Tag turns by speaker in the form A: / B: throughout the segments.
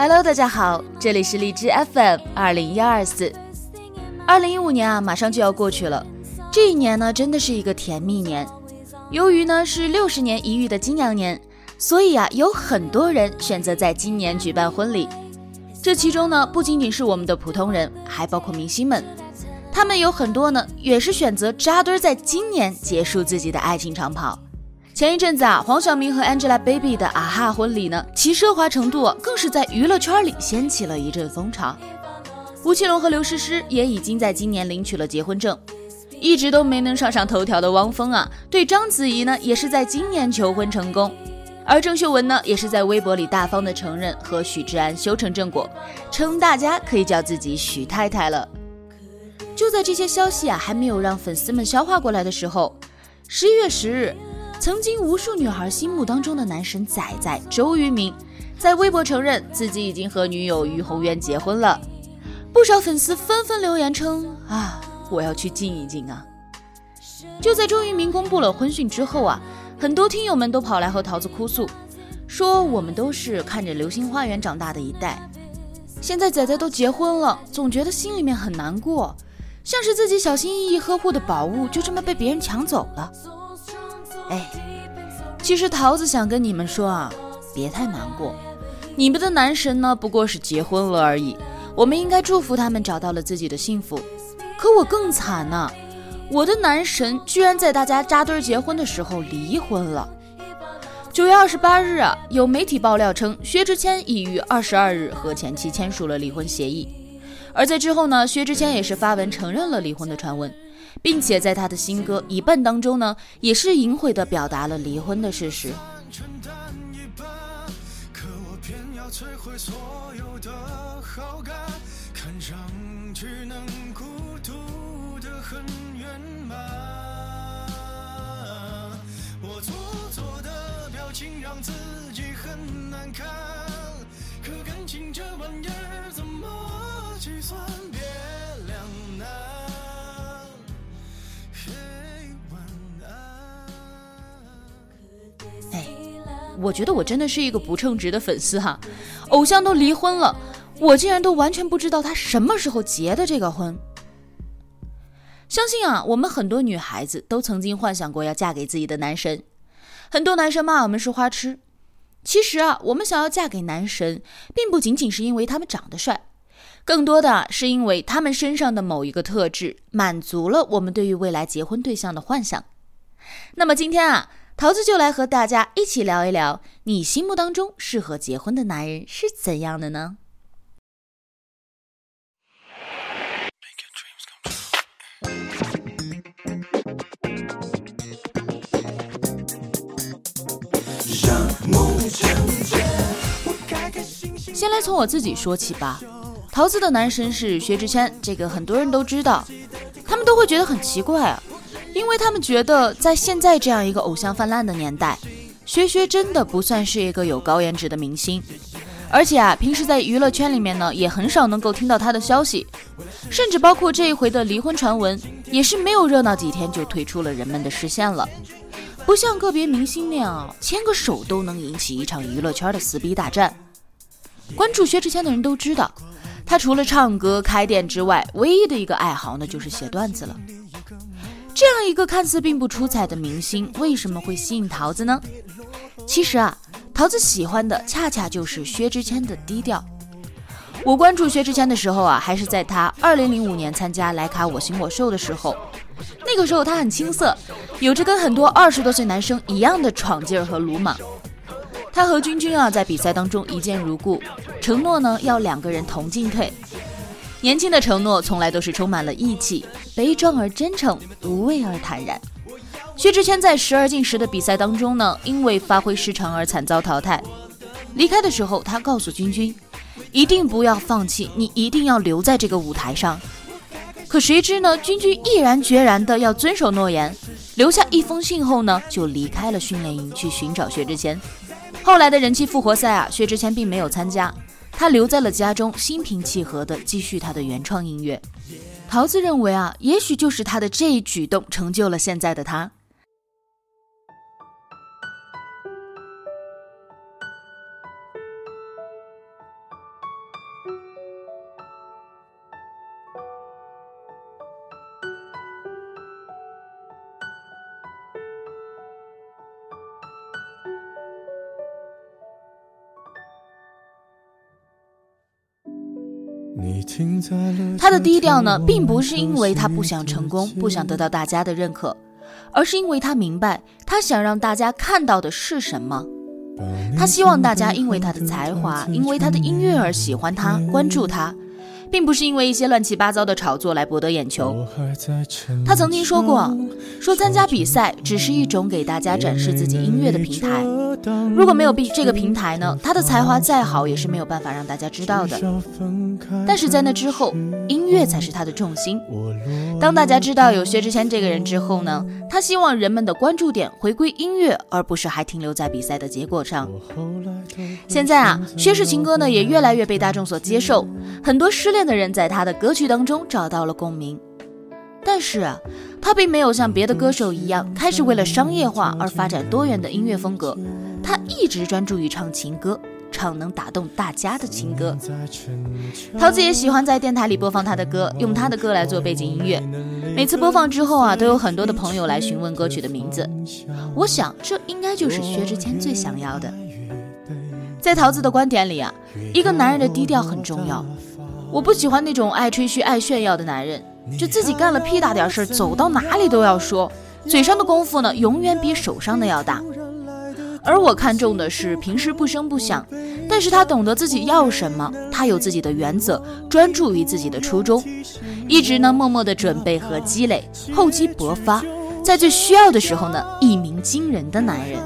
A: Hello，大家好，这里是荔枝 FM 二零一二四。二零一五年啊，马上就要过去了。这一年呢，真的是一个甜蜜年。由于呢是六十年一遇的金羊年，所以啊，有很多人选择在今年举办婚礼。这其中呢，不仅仅是我们的普通人，还包括明星们。他们有很多呢，也是选择扎堆在今年结束自己的爱情长跑。前一阵子啊，黄晓明和 Angelababy 的啊哈婚礼呢，其奢华程度更是在娱乐圈里掀起了一阵风潮。吴奇隆和刘诗诗也已经在今年领取了结婚证。一直都没能上上头条的汪峰啊，对章子怡呢，也是在今年求婚成功。而郑秀文呢，也是在微博里大方的承认和许志安修成正果，称大家可以叫自己许太太了。就在这些消息啊还没有让粉丝们消化过来的时候，十一月十日。曾经无数女孩心目当中的男神仔仔周渝民，在微博承认自己已经和女友于红渊结婚了。不少粉丝纷纷留言称：“啊，我要去静一静啊！”就在周渝民公布了婚讯之后啊，很多听友们都跑来和桃子哭诉，说我们都是看着《流星花园》长大的一代，现在仔仔都结婚了，总觉得心里面很难过，像是自己小心翼翼呵护的宝物就这么被别人抢走了。哎，其实桃子想跟你们说啊，别太难过。你们的男神呢，不过是结婚了而已。我们应该祝福他们找到了自己的幸福。可我更惨呢，我的男神居然在大家扎堆结婚的时候离婚了。九月二十八日啊，有媒体爆料称，薛之谦已于二十二日和前妻签署了离婚协议。而在之后呢，薛之谦也是发文承认了离婚的传闻。并且在他的新歌《一半》当中呢，也是隐晦的表达了离婚的事实。我做作的表情让自己很难看，可感情这玩意儿怎么计算？别我觉得我真的是一个不称职的粉丝哈，偶像都离婚了，我竟然都完全不知道他什么时候结的这个婚。相信啊，我们很多女孩子都曾经幻想过要嫁给自己的男神，很多男生骂我们是花痴。其实啊，我们想要嫁给男神，并不仅仅是因为他们长得帅，更多的是因为他们身上的某一个特质满足了我们对于未来结婚对象的幻想。那么今天啊。桃子就来和大家一起聊一聊，你心目当中适合结婚的男人是怎样的呢？先来从我自己说起吧。桃子的男神是薛之谦，这个很多人都知道，他们都会觉得很奇怪啊。因为他们觉得，在现在这样一个偶像泛滥的年代，薛薛真的不算是一个有高颜值的明星，而且啊，平时在娱乐圈里面呢，也很少能够听到他的消息，甚至包括这一回的离婚传闻，也是没有热闹几天就退出了人们的视线了。不像个别明星那样，牵个手都能引起一场娱乐圈的撕逼大战。关注薛之谦的人都知道，他除了唱歌、开店之外，唯一的一个爱好呢，就是写段子了。这样一个看似并不出彩的明星，为什么会吸引桃子呢？其实啊，桃子喜欢的恰恰就是薛之谦的低调。我关注薛之谦的时候啊，还是在他2005年参加莱卡我行我秀的时候。那个时候他很青涩，有着跟很多二十多岁男生一样的闯劲儿和鲁莽。他和君君啊在比赛当中一见如故，承诺呢要两个人同进退。年轻的承诺从来都是充满了义气，悲壮而真诚，无畏而坦然。薛之谦在十二进十的比赛当中呢，因为发挥失常而惨遭淘汰。离开的时候，他告诉君君，一定不要放弃，你一定要留在这个舞台上。可谁知呢，君君毅然决然的要遵守诺言，留下一封信后呢，就离开了训练营去寻找薛之谦。后来的人气复活赛啊，薛之谦并没有参加。他留在了家中，心平气和地继续他的原创音乐。桃子认为啊，也许就是他的这一举动成就了现在的他。
B: 他的低调呢，并不是因为他不想成功，不想得到大家的认可，而是因为他明白，他想让大家看到的是什么。他希望大家因为他的才华，因为他的音乐而喜欢他，关注他。并不是因为一些乱七八糟的炒作来博得眼球。他曾经说过，说参加比赛只是一种给大家展示自己音乐的平台。如果没有比这个平台呢，他的才华再好也是没有办法让大家知道的。但是在那之后，音乐才是他的重心。当大家知道有薛之谦这个人之后呢，他希望人们的关注点回归音乐，而不是还停留在比赛的结果上。现在啊，薛氏情歌呢也越来越被大众所接受，很多失恋。的人在他的歌曲当中找到了共鸣，但是啊，他并没有像别的歌手一样开始为了商业化而发展多元的音乐风格，他一直专注于唱情歌，唱能打动大家的情歌。桃子也喜欢在电台里播放他的歌，用他的歌来做背景音乐。每次播放之后啊，都有很多的朋友来询问歌曲的名字。我想这应该就是薛之谦最想要的。在桃子的观点里啊，一个男人的低调很重要。我不喜欢那种爱吹嘘、爱炫耀的男人，就自己干了屁大点事儿，走到哪里都要说，嘴上的功夫呢，永远比手上的要大。而我看重的是平时不声不响，但是他懂得自己要什么，他有自己的原则，专注于自己的初衷，一直呢默默的准备和积累，厚积薄发，在最需要的时候呢，一鸣惊人的男人。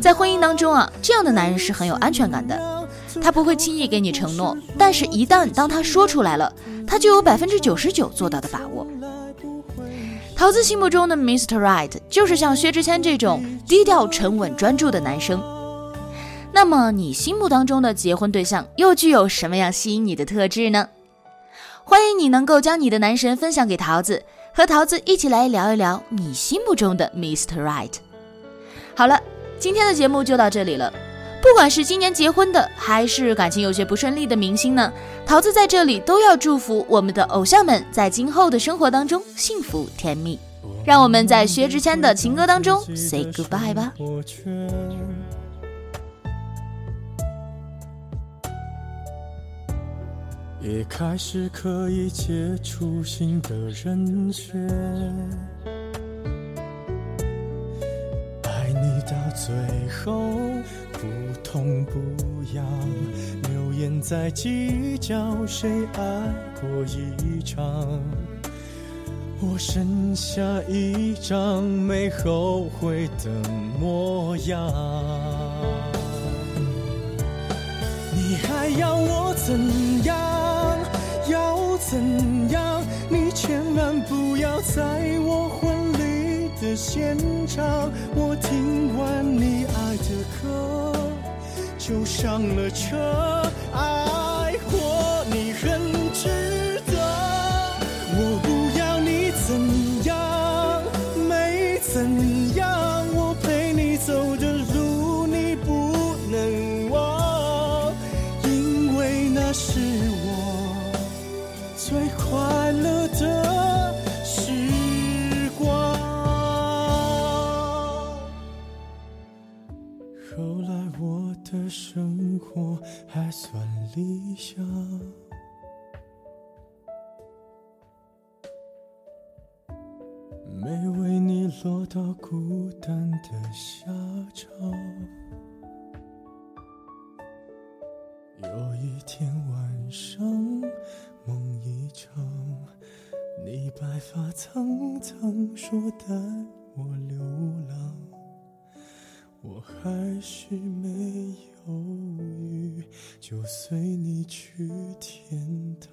B: 在婚姻当中啊，这样的男人是很有安全感的。他不会轻易给你承诺，但是，一旦当他说出来了，他就有百分之九十九做到的把握。桃子心目中的 Mr. Right 就是像薛之谦这种低调、沉稳、专注的男生。那么，你心目当中的结婚对象又具有什么样吸引你的特质呢？欢迎你能够将你的男神分享给桃子，和桃子一起来聊一聊你心目中的 Mr. Right。好了，今天的节目就到这里了。不管是今年结婚的，还是感情有些不顺利的明星呢，桃子在这里都要祝福我们的偶像们在今后的生活当中幸福甜蜜。让我们在薛之谦的情歌当中 say goodbye 吧。也开始可以接触新的人选。爱你到最后。不痛不痒，流言在计较谁爱过一场。我剩下一张没后悔的模样。你还要我怎样？要怎样？你千万不要在我婚礼的现场。我听完。就上了车，爱过你很值得。我不要你怎样，没怎样，我陪你走的路你不能忘，因为那是我最快乐的没为你落到孤单的下场。有一天晚上，梦一场，你白发苍苍，说带我流浪。我还是没犹豫，就随你去天堂。